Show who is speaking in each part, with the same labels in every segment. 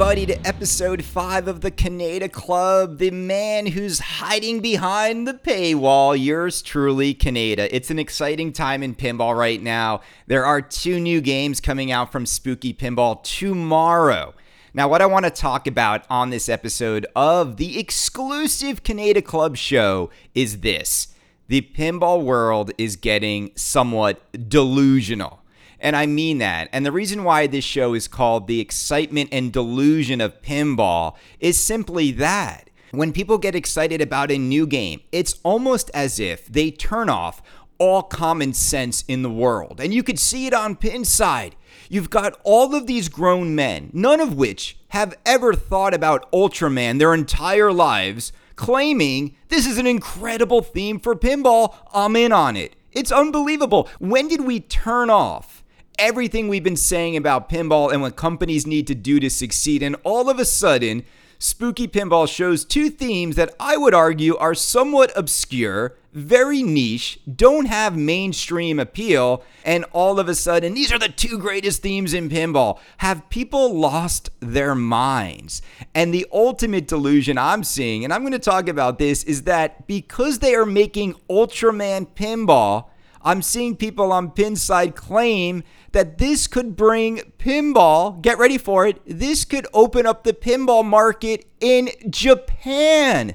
Speaker 1: everybody, to episode 5 of the Kaneda Club, the man who's hiding behind the paywall. Yours truly, Kaneda. It's an exciting time in pinball right now. There are two new games coming out from Spooky Pinball tomorrow. Now, what I want to talk about on this episode of the exclusive Kaneda Club show is this the pinball world is getting somewhat delusional. And I mean that. And the reason why this show is called The Excitement and Delusion of Pinball is simply that. When people get excited about a new game, it's almost as if they turn off all common sense in the world. And you could see it on Pinside. You've got all of these grown men, none of which have ever thought about Ultraman their entire lives, claiming this is an incredible theme for pinball. I'm in on it. It's unbelievable. When did we turn off everything we've been saying about pinball and what companies need to do to succeed. And all of a sudden, Spooky Pinball shows two themes that I would argue are somewhat obscure, very niche, don't have mainstream appeal, and all of a sudden, these are the two greatest themes in pinball. Have people lost their minds? And the ultimate delusion I'm seeing, and I'm going to talk about this, is that because they are making Ultraman pinball, I'm seeing people on Pinside claim that this could bring pinball, get ready for it, this could open up the pinball market in Japan.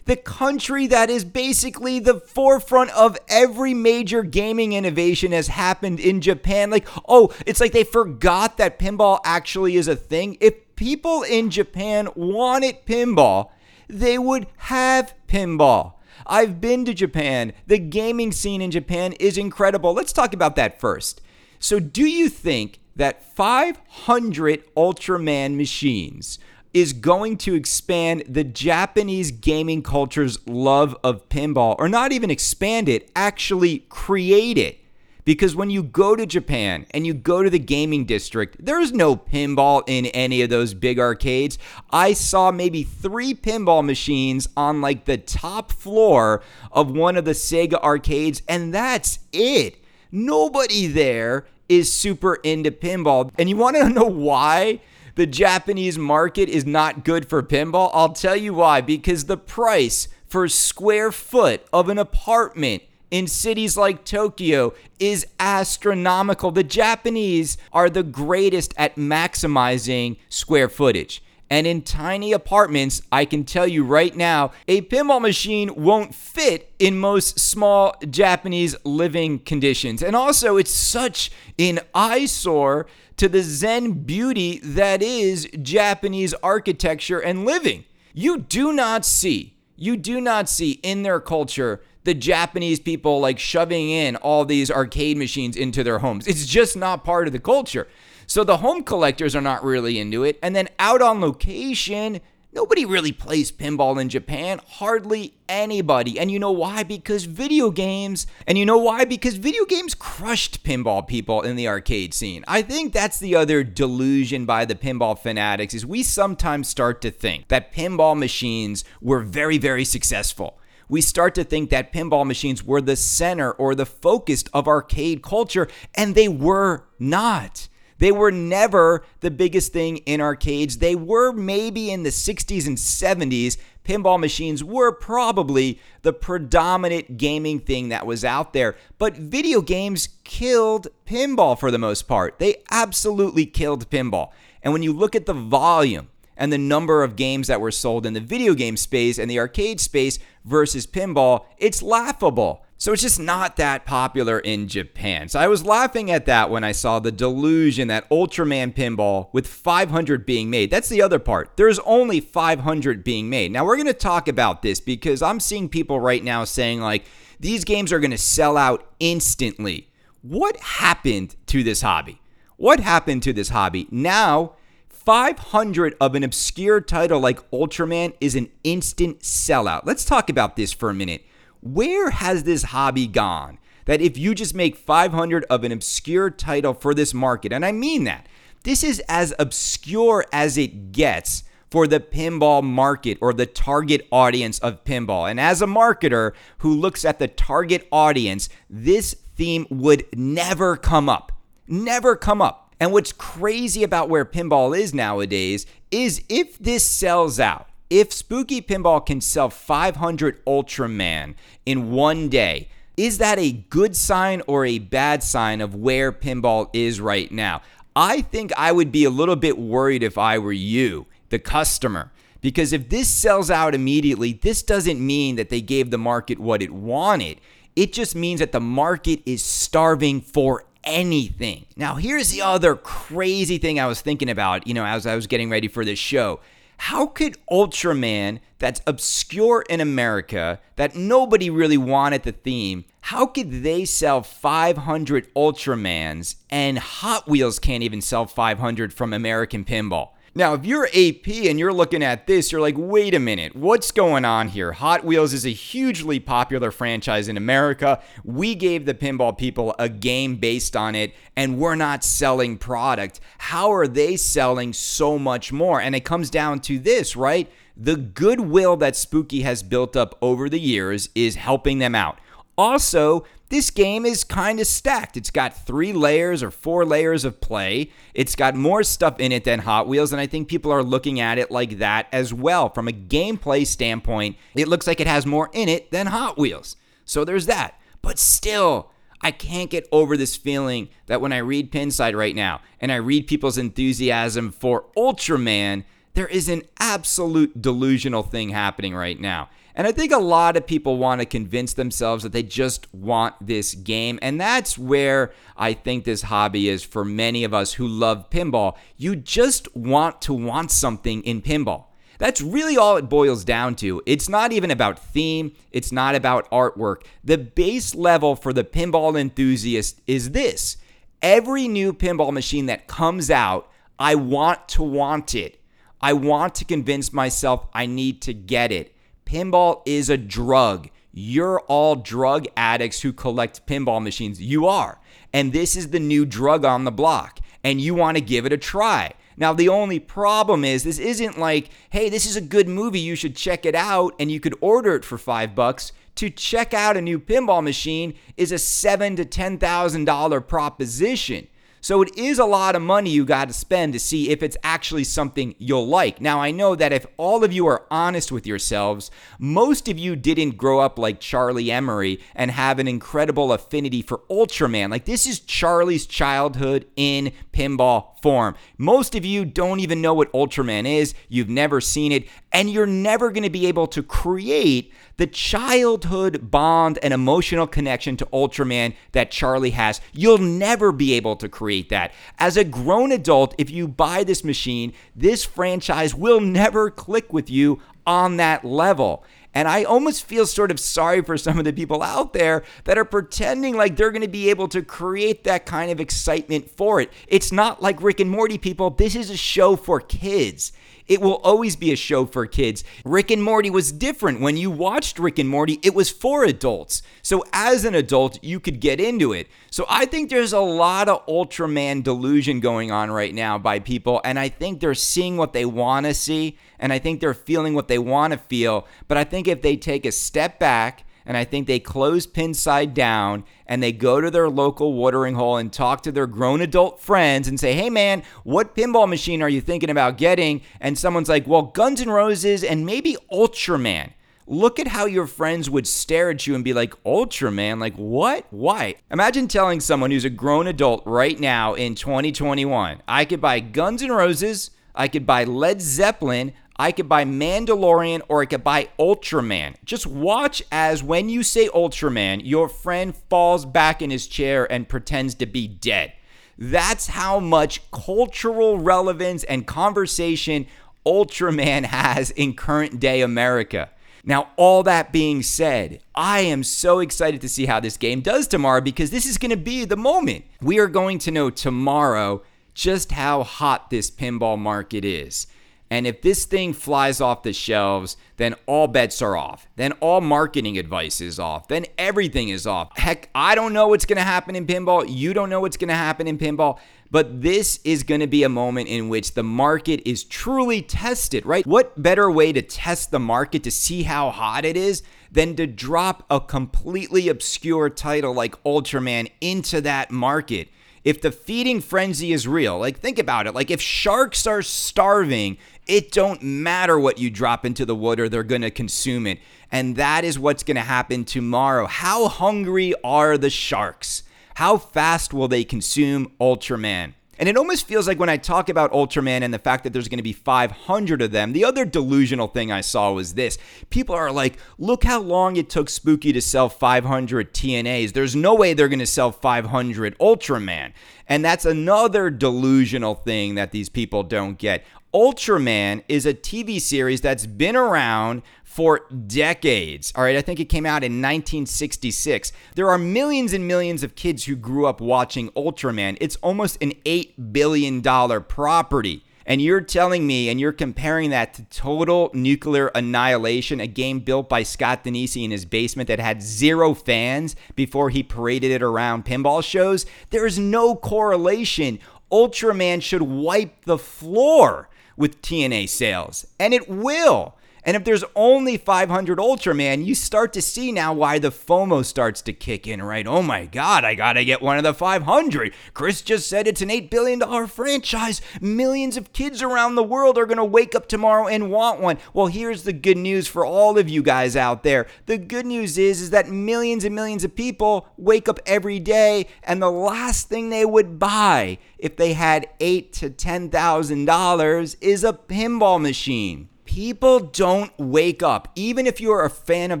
Speaker 1: The country that is basically the forefront of every major gaming innovation has happened in Japan. Like, oh, it's like they forgot that pinball actually is a thing. If people in Japan wanted pinball, they would have pinball. I've been to Japan. The gaming scene in Japan is incredible. Let's talk about that first. So, do you think that 500 Ultraman machines is going to expand the Japanese gaming culture's love of pinball, or not even expand it, actually create it? Because when you go to Japan and you go to the gaming district, there's no pinball in any of those big arcades. I saw maybe three pinball machines on like the top floor of one of the Sega arcades, and that's it. Nobody there is super into pinball. And you want to know why? The Japanese market is not good for pinball? I'll tell you why. Because the price for square foot of an apartment in cities like Tokyo is astronomical. The Japanese are the greatest at maximizing square footage. And in tiny apartments, I can tell you right now, a pinball machine won't fit in most small Japanese living conditions. And also, it's such an eyesore to the Zen beauty that is Japanese architecture and living. You do not see, you do not see in their culture the Japanese people like shoving in all these arcade machines into their homes. It's just not part of the culture. So the home collectors are not really into it. And then out on location, nobody really plays pinball in Japan. Hardly anybody. And you know why? Because video games. And you know why? Because video games crushed pinball people in the arcade scene. I think that's the other delusion by the pinball fanatics is we sometimes start to think that pinball machines were very, very successful we start to think that pinball machines were the center or the focus of arcade culture, and they were not. They were never the biggest thing in arcades. They were maybe in the 60s and 70s. Pinball machines were probably the predominant gaming thing that was out there. But video games killed pinball for the most part. They absolutely killed pinball. And when you look at the volume and the number of games that were sold in the video game space and the arcade space versus pinball, it's laughable. So it's just not that popular in Japan. So I was laughing at that when I saw the delusion that Ultraman pinball with 500 being made. That's the other part. There's only 500 being made. Now we're going to talk about this because I'm seeing people right now saying like these games are going to sell out instantly. What happened to this hobby? What happened to this hobby? Now 500 of an obscure title like Ultraman is an instant sellout. Let's talk about this for a minute. Where has this hobby gone? That if you just make 500 of an obscure title for this market, and I mean that, this is as obscure as it gets for the pinball market or the target audience of pinball. And as a marketer who looks at the target audience, this theme would never come up. Never come up. And what's crazy about where pinball is nowadays is if this sells out, if Spooky Pinball can sell 500 Ultraman in one day, is that a good sign or a bad sign of where pinball is right now? I think I would be a little bit worried if I were you, the customer. Because if this sells out immediately, this doesn't mean that they gave the market what it wanted. It just means that the market is starving for anything. Now, here's the other crazy thing I was thinking about, you know, as I was getting ready for this show. How could Ultraman, that's obscure in America, that nobody really wanted the theme, how could they sell 500 Ultramans and Hot Wheels can't even sell 500 from American Pinball? Now, if you're AP and you're looking at this, you're like, wait a minute, what's going on here? Hot Wheels is a hugely popular franchise in America. We gave the pinball people a game based on it, and we're not selling product. How are they selling so much more? And it comes down to this, right? The goodwill that Spooky has built up over the years is helping them out. Also, this game is kind of stacked. It's got three layers or four layers of play. It's got more stuff in it than Hot Wheels, and I think people are looking at it like that as well. From a gameplay standpoint, it looks like it has more in it than Hot Wheels. So there's that. But still, I can't get over this feeling that when I read Pinside right now and I read people's enthusiasm for Ultraman, there is an absolute delusional thing happening right now. And I think a lot of people want to convince themselves that they just want this game. And that's where I think this hobby is for many of us who love pinball. You just want to want something in pinball. That's really all it boils down to. It's not even about theme, it's not about artwork. The base level for the pinball enthusiast is this every new pinball machine that comes out, I want to want it. I want to convince myself I need to get it. Pinball is a drug. You're all drug addicts who collect pinball machines. You are. And this is the new drug on the block. And you want to give it a try. Now, the only problem is this isn't like, hey, this is a good movie, you should check it out, and you could order it for five bucks. To check out a new pinball machine is a seven to ten thousand dollar proposition. So it is a lot of money you got to spend to see if it's actually something you'll like. Now, I know that if all of you are honest with yourselves, most of you didn't grow up like Charlie Emery and have an incredible affinity for Ultraman. Like, this is Charlie's childhood in pinball form. Most of you don't even know what Ultraman is, you've never seen it, and you're never going to be able to create the childhood bond and emotional connection to Ultraman that Charlie has. You'll never be able to create that. As a grown adult, if you buy this machine, this franchise will never click with you on that level. And I almost feel sort of sorry for some of the people out there that are pretending like they're going to be able to create that kind of excitement for it. It's not like Rick and Morty people. This is a show for kids. It will always be a show for kids. Rick and Morty was different. When you watched Rick and Morty, it was for adults. So as an adult, you could get into it. So I think there's a lot of Ultraman delusion going on right now by people, and I think they're seeing what they want to see, and I think they're feeling what they want to feel. But I think if they take a step back, and I think they close Pinside down and they go to their local watering hole and talk to their grown adult friends and say, hey man, what pinball machine are you thinking about getting? And someone's like, well, Guns N' Roses and maybe Ultraman. Look at how your friends would stare at you and be like, Ultraman? Like, what? Why? Imagine telling someone who's a grown adult right now in 2021, I could buy Guns N' Roses, I could buy Led Zeppelin, I could buy Mandalorian or I could buy Ultraman. Just watch as when you say Ultraman, your friend falls back in his chair and pretends to be dead. That's how much cultural relevance and conversation Ultraman has in current day America. Now, all that being said, I am so excited to see how this game does tomorrow because this is going to be the moment. We are going to know tomorrow just how hot this pinball market is. And if this thing flies off the shelves, then all bets are off. Then all marketing advice is off. Then everything is off. Heck, I don't know what's going to happen in pinball. You don't know what's going to happen in pinball. But this is going to be a moment in which the market is truly tested, right? What better way to test the market to see how hot it is than to drop a completely obscure title like Ultraman into that market? if the feeding frenzy is real, like think about it. Like if sharks are starving, it don't matter what you drop into the water, they're going to consume it. And that is what's going to happen tomorrow. How hungry are the sharks? How fast will they consume Ultraman? And it almost feels like when I talk about Ultraman and the fact that there's going to be 500 of them, the other delusional thing I saw was this. People are like, look how long it took Spooky to sell 500 TNAs. There's no way they're going to sell 500 Ultraman. And that's another delusional thing that these people don't get. Ultraman is a TV series that's been around for decades. All right, I think it came out in 1966. There are millions and millions of kids who grew up watching Ultraman. It's almost an $8 billion property. And you're telling me, and you're comparing that to Total Nuclear Annihilation, a game built by Scott Danesi in his basement that had zero fans before he paraded it around pinball shows? There is no correlation. Ultraman should wipe the floor with TNA sales, and it will. And if there's only 500 Ultraman, you start to see now why the FOMO starts to kick in, right? Oh my God, I gotta get one of the 500. Chris just said it's an $8 billion franchise. Millions of kids around the world are gonna wake up tomorrow and want one. Well, here's the good news for all of you guys out there. The good news is, is that millions and millions of people wake up every day, and the last thing they would buy if they had eight to ten thousand dollars is a pinball machine people don't wake up, even if you're a fan of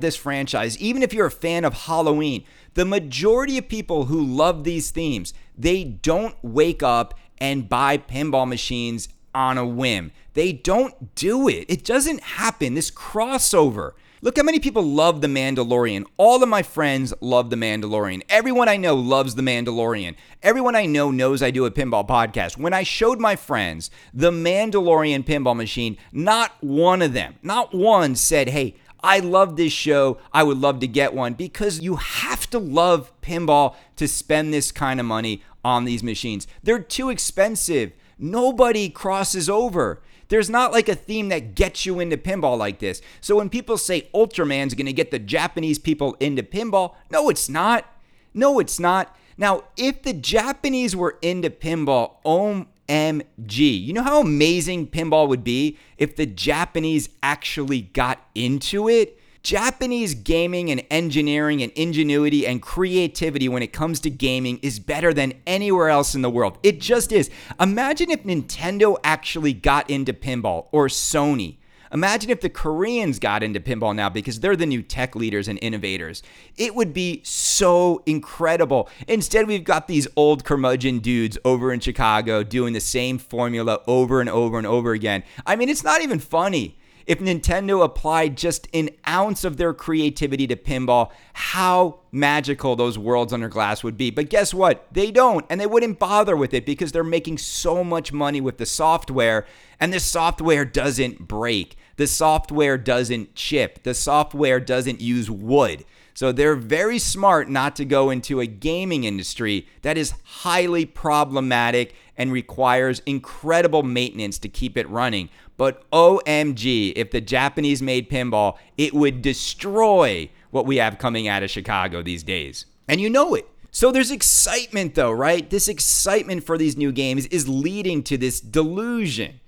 Speaker 1: this franchise, even if you're a fan of Halloween, the majority of people who love these themes, they don't wake up and buy pinball machines on a whim. They don't do it. It doesn't happen. This crossover Look how many people love The Mandalorian. All of my friends love The Mandalorian. Everyone I know loves The Mandalorian. Everyone I know knows I do a pinball podcast. When I showed my friends The Mandalorian pinball machine, not one of them, not one said, hey, I love this show. I would love to get one because you have to love pinball to spend this kind of money on these machines. They're too expensive. Nobody crosses over. There's not like a theme that gets you into pinball like this. So when people say Ultraman's going to get the Japanese people into pinball, no, it's not. No, it's not. Now, if the Japanese were into pinball, OMG, you know how amazing pinball would be if the Japanese actually got into it? Japanese gaming and engineering and ingenuity and creativity when it comes to gaming is better than anywhere else in the world. It just is. Imagine if Nintendo actually got into pinball or Sony. Imagine if the Koreans got into pinball now because they're the new tech leaders and innovators. It would be so incredible. Instead, we've got these old curmudgeon dudes over in Chicago doing the same formula over and over and over again. I mean, it's not even funny if Nintendo applied just an ounce of their creativity to pinball, how magical those worlds under glass would be. But guess what? They don't, and they wouldn't bother with it because they're making so much money with the software, and the software doesn't break. The software doesn't chip. The software doesn't use wood. So they're very smart not to go into a gaming industry that is highly problematic and requires incredible maintenance to keep it running. But OMG, if the Japanese made pinball, it would destroy what we have coming out of Chicago these days. And you know it. So there's excitement though, right? This excitement for these new games is leading to this delusion.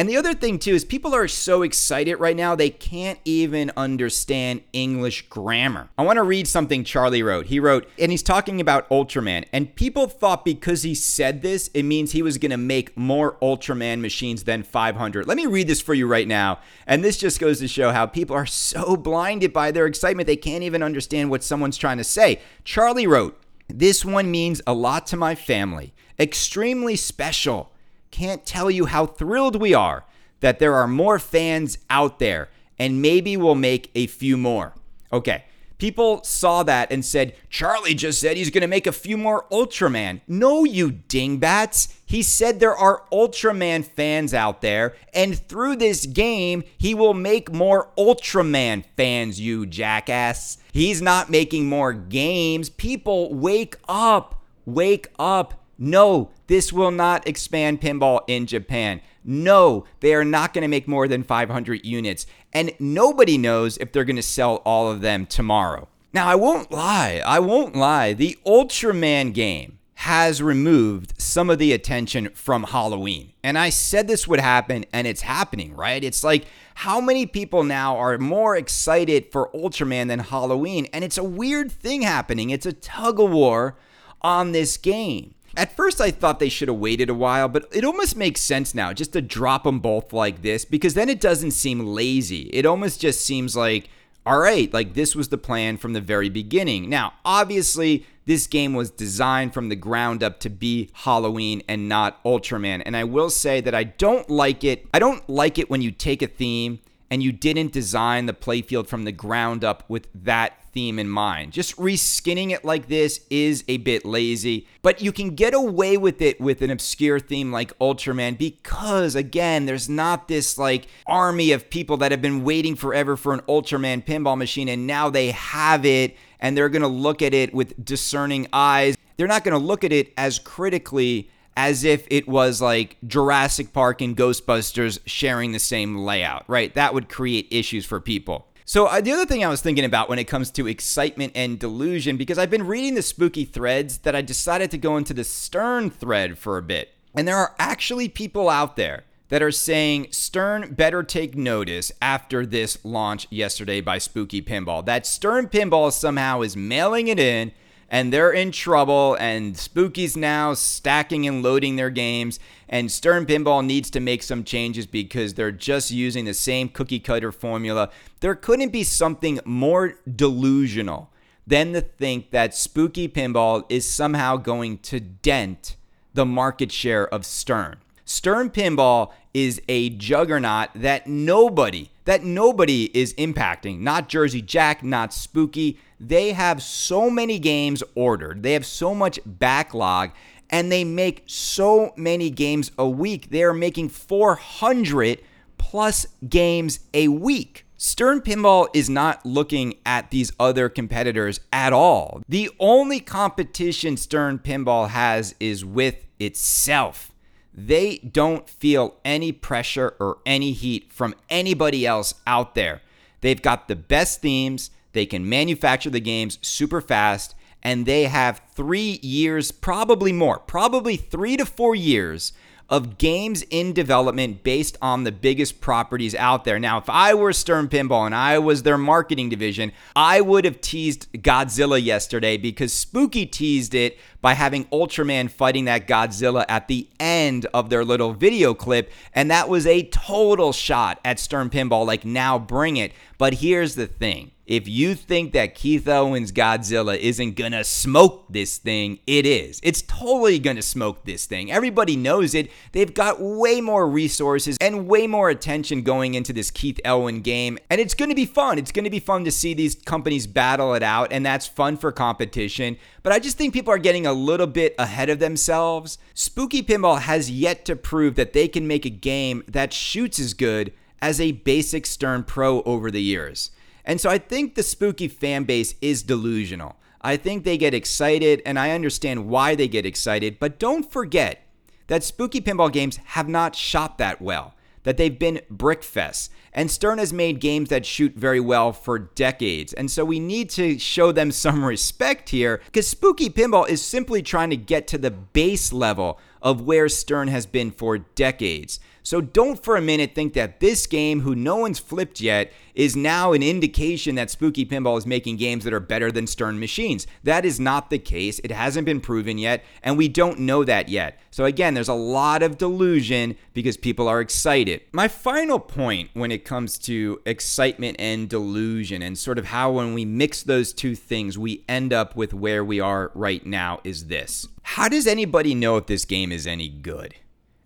Speaker 1: And the other thing too is people are so excited right now they can't even understand English grammar. I want to read something Charlie wrote. He wrote, and he's talking about Ultraman, and people thought because he said this, it means he was going to make more Ultraman machines than 500. Let me read this for you right now. And this just goes to show how people are so blinded by their excitement they can't even understand what someone's trying to say. Charlie wrote, "This one means a lot to my family. Extremely special." Can't tell you how thrilled we are that there are more fans out there, and maybe we'll make a few more. Okay. People saw that and said, Charlie just said he's going to make a few more Ultraman. No, you dingbats. He said there are Ultraman fans out there, and through this game, he will make more Ultraman fans, you jackass. He's not making more games. People, wake up. Wake up. No, this will not expand pinball in Japan. No, they are not going to make more than 500 units. And nobody knows if they're going to sell all of them tomorrow. Now, I won't lie. I won't lie. The Ultraman game has removed some of the attention from Halloween. And I said this would happen, and it's happening, right? It's like how many people now are more excited for Ultraman than Halloween? And it's a weird thing happening. It's a tug of war on this game. At first, I thought they should have waited a while, but it almost makes sense now just to drop them both like this because then it doesn't seem lazy. It almost just seems like, all right, like this was the plan from the very beginning. Now, obviously, this game was designed from the ground up to be Halloween and not Ultraman. And I will say that I don't like it. I don't like it when you take a theme and you didn't design the playfield from the ground up with that theme in mind. Just reskinning it like this is a bit lazy, but you can get away with it with an obscure theme like Ultraman because, again, there's not this like army of people that have been waiting forever for an Ultraman pinball machine and now they have it and they're to look at it with discerning eyes. They're not to look at it as critically as if it was like Jurassic Park and Ghostbusters sharing the same layout, right? That would create issues for people. So, uh, the other thing I was thinking about when it comes to excitement and delusion, because I've been reading the spooky threads, that I decided to go into the Stern thread for a bit. And there are actually people out there that are saying Stern better take notice after this launch yesterday by Spooky Pinball. That Stern Pinball somehow is mailing it in and they're in trouble and Spooky's now stacking and loading their games and Stern Pinball needs to make some changes because they're just using the same cookie cutter formula. There couldn't be something more delusional than to think that Spooky Pinball is somehow going to dent the market share of Stern. Stern Pinball is a juggernaut that nobody, that nobody is impacting. Not Jersey Jack, not Spooky. They have so many games ordered. They have so much backlog and they make so many games a week. They are making 400 plus games a week. Stern Pinball is not looking at these other competitors at all. The only competition Stern Pinball has is with itself they don't feel any pressure or any heat from anybody else out there. They've got the best themes, they can manufacture the games super fast, and they have three years, probably more, probably three to four years of games in development based on the biggest properties out there. Now, if I were Stern Pinball and I was their marketing division, I would have teased Godzilla yesterday because Spooky teased it by having Ultraman fighting that Godzilla at the end of their little video clip. And that was a total shot at Stern Pinball, like, now bring it. But here's the thing if you think that Keith Elwin's Godzilla isn't gonna smoke this thing, it is. It's totally gonna smoke this thing. Everybody knows it. They've got way more resources and way more attention going into this Keith Elwin game. And it's gonna be fun. It's gonna be fun to see these companies battle it out, and that's fun for competition. But I just think people are getting a little bit ahead of themselves. Spooky Pinball has yet to prove that they can make a game that shoots as good as a basic Stern Pro over the years. And so I think the spooky fan base is delusional. I think they get excited, and I understand why they get excited, but don't forget that spooky pinball games have not shot that well, that they've been brickfests. And Stern has made games that shoot very well for decades. And so we need to show them some respect here because Spooky Pinball is simply trying to get to the base level of where Stern has been for decades. So don't for a minute think that this game, who no one's flipped yet, is now an indication that Spooky Pinball is making games that are better than Stern machines. That is not the case. It hasn't been proven yet, and we don't know that yet. So again, there's a lot of delusion because people are excited. My final point when it comes to excitement and delusion, and sort of how when we mix those two things, we end up with where we are right now, is this. How does anybody know if this game is any good?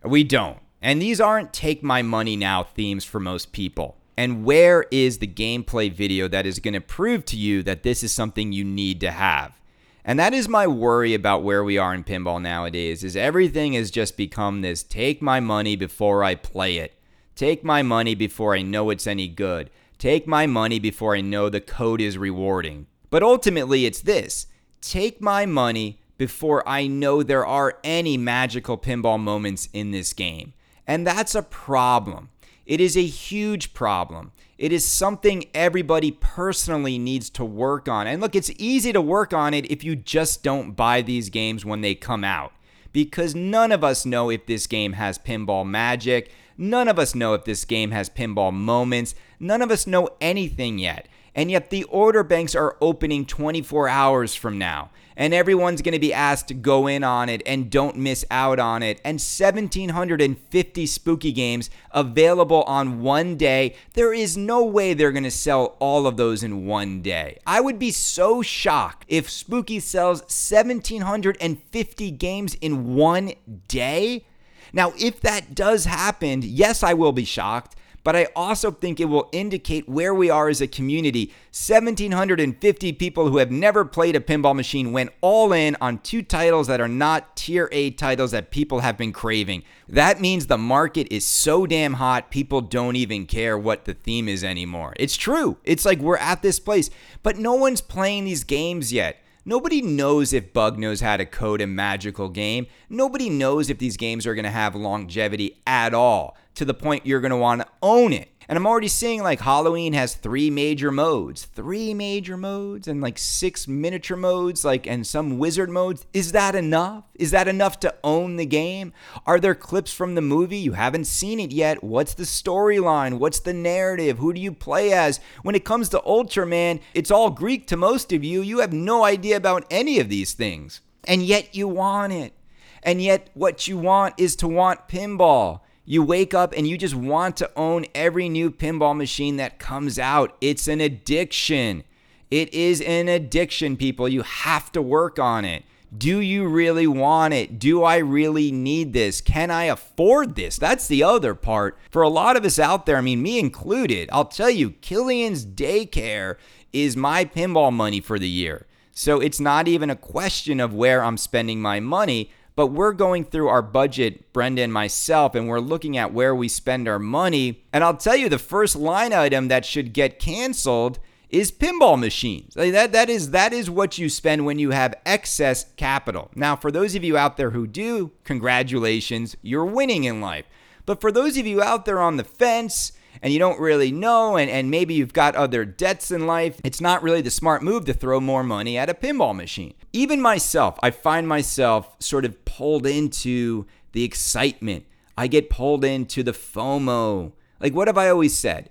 Speaker 1: We don't. And these aren't take my money now themes for most people. And where is the gameplay video that is going to prove to you that this is something you need to have? And that is my worry about where we are in pinball nowadays is everything has just become this take my money before I play it. Take my money before I know it's any good. Take my money before I know the code is rewarding. But ultimately it's this. Take my money before I know there are any magical pinball moments in this game. And that's a problem. It is a huge problem. It is something everybody personally needs to work on. And look, it's easy to work on it if you just don't buy these games when they come out. Because none of us know if this game has pinball magic. None of us know if this game has pinball moments. None of us know anything yet. And yet the order banks are opening 24 hours from now. And everyone's going to be asked to go in on it and don't miss out on it. And 1,750 spooky games available on one day. There is no way they're going to sell all of those in one day. I would be so shocked if Spooky sells 1,750 games in one day. Now, if that does happen, yes, I will be shocked but I also think it will indicate where we are as a community. 1,750 people who have never played a pinball machine went all in on two titles that are not tier A titles that people have been craving. That means the market is so damn hot, people don't even care what the theme is anymore. It's true. It's like we're at this place, but no one's playing these games yet. Nobody knows if Bug knows how to code a magical game. Nobody knows if these games are going to have longevity at all to the point you're going to want to own it. And I'm already seeing like Halloween has three major modes, three major modes, and like six miniature modes, like and some wizard modes. Is that enough? Is that enough to own the game? Are there clips from the movie? You haven't seen it yet. What's the storyline? What's the narrative? Who do you play as? When it comes to Ultraman, it's all Greek to most of you. You have no idea about any of these things. And yet you want it. And yet what you want is to want pinball. You wake up and you just want to own every new pinball machine that comes out. It's an addiction. It is an addiction, people. You have to work on it. Do you really want it? Do I really need this? Can I afford this? That's the other part. For a lot of us out there, I mean, me included, I'll tell you, Killian's daycare is my pinball money for the year. So it's not even a question of where I'm spending my money. But we're going through our budget, Brenda and myself, and we're looking at where we spend our money. And I'll tell you, the first line item that should get canceled is pinball machines. Like that, that, is, that is what you spend when you have excess capital. Now, for those of you out there who do, congratulations, you're winning in life. But for those of you out there on the fence, and you don't really know, and, and maybe you've got other debts in life, it's not really the smart move to throw more money at a pinball machine. Even myself, I find myself sort of pulled into the excitement. I get pulled into the FOMO. Like, what have I always said?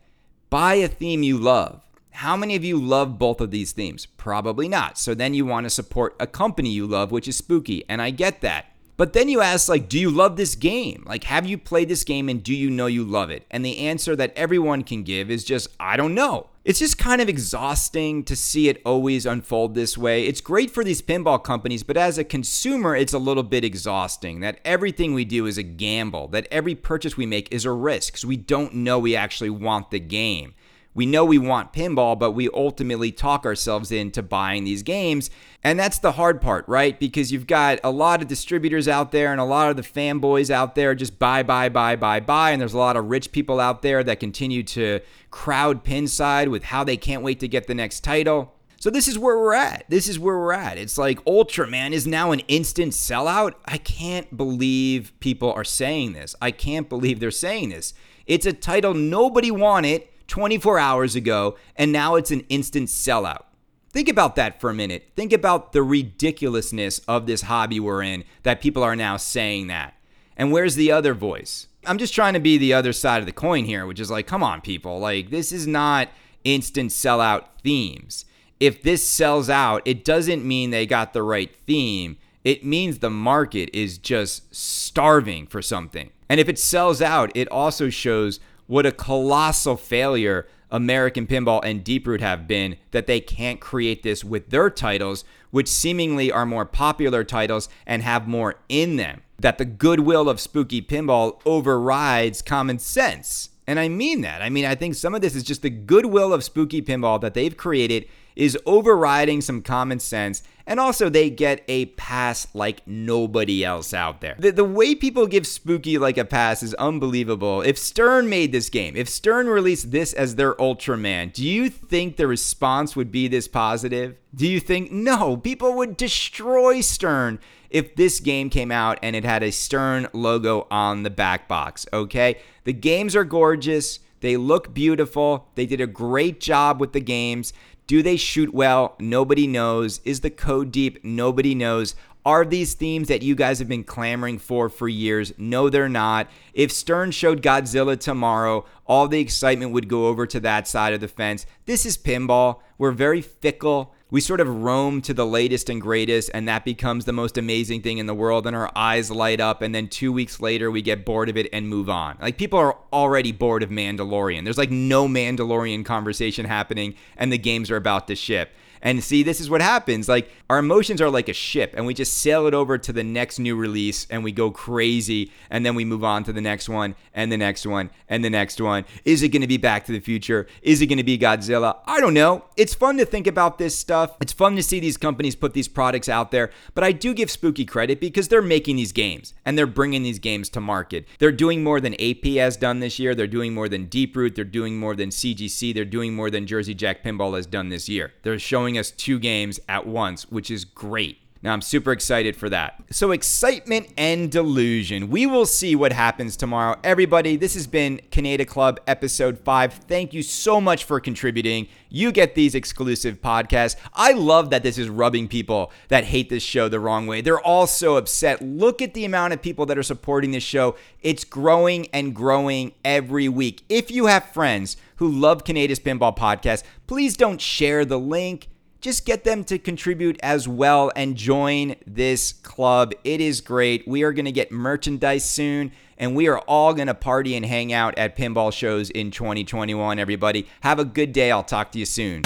Speaker 1: Buy a theme you love. How many of you love both of these themes? Probably not. So then you want to support a company you love, which is spooky. And I get that. But then you ask, like, do you love this game? Like, have you played this game and do you know you love it? And the answer that everyone can give is just, I don't know. It's just kind of exhausting to see it always unfold this way. It's great for these pinball companies, but as a consumer, it's a little bit exhausting that everything we do is a gamble, that every purchase we make is a risk because we don't know we actually want the game we know we want pinball, but we ultimately talk ourselves into buying these games. And that's the hard part, right? Because you've got a lot of distributors out there and a lot of the fanboys out there just buy, buy, buy, buy, buy. And there's a lot of rich people out there that continue to crowd Pinside with how they can't wait to get the next title. So this is where we're at. This is where we're at. It's like Ultraman is now an instant sellout. I can't believe people are saying this. I can't believe they're saying this. It's a title nobody wanted 24 hours ago, and now it's an instant sellout. Think about that for a minute. Think about the ridiculousness of this hobby we're in that people are now saying that. And where's the other voice? I'm just trying to be the other side of the coin here, which is like, come on, people. Like, this is not instant sellout themes. If this sells out, it doesn't mean they got the right theme. It means the market is just starving for something. And if it sells out, it also shows what a colossal failure American Pinball and Deeproot have been that they can't create this with their titles, which seemingly are more popular titles and have more in them. That the goodwill of Spooky Pinball overrides common sense. And I mean that. I mean, I think some of this is just the goodwill of Spooky Pinball that they've created is overriding some common sense and also, they get a pass like nobody else out there. The, the way people give Spooky like a pass is unbelievable. If Stern made this game, if Stern released this as their Ultraman, do you think the response would be this positive? Do you think, no, people would destroy Stern if this game came out and it had a Stern logo on the back box, okay? The games are gorgeous. They look beautiful. They did a great job with the games. Do they shoot well? Nobody knows. Is the code deep? Nobody knows. Are these themes that you guys have been clamoring for for years? No, they're not. If Stern showed Godzilla tomorrow, all the excitement would go over to that side of the fence. This is pinball. We're very fickle we sort of roam to the latest and greatest, and that becomes the most amazing thing in the world, and our eyes light up, and then two weeks later, we get bored of it and move on. Like, people are already bored of Mandalorian. There's like no Mandalorian conversation happening, and the games are about to ship. And see, this is what happens. Like our emotions are like a ship, and we just sail it over to the next new release, and we go crazy, and then we move on to the next one, and the next one, and the next one. Is it going to be Back to the Future? Is it going to be Godzilla? I don't know. It's fun to think about this stuff. It's fun to see these companies put these products out there, but I do give Spooky credit because they're making these games and they're bringing these games to market. They're doing more than AP has done this year. They're doing more than Deeproot. They're doing more than CGC. They're doing more than Jersey Jack Pinball has done this year. They're showing us two games at once, which is great. Now, I'm super excited for that. So, excitement and delusion. We will see what happens tomorrow. Everybody, this has been Kaneda Club episode 5. Thank you so much for contributing. You get these exclusive podcasts. I love that this is rubbing people that hate this show the wrong way. They're all so upset. Look at the amount of people that are supporting this show. It's growing and growing every week. If you have friends who love Kaneda's Pinball Podcast, please don't share the link just get them to contribute as well and join this club. It is great. We are going to get merchandise soon and we are all going to party and hang out at pinball shows in 2021 everybody. Have a good day. I'll talk to you soon.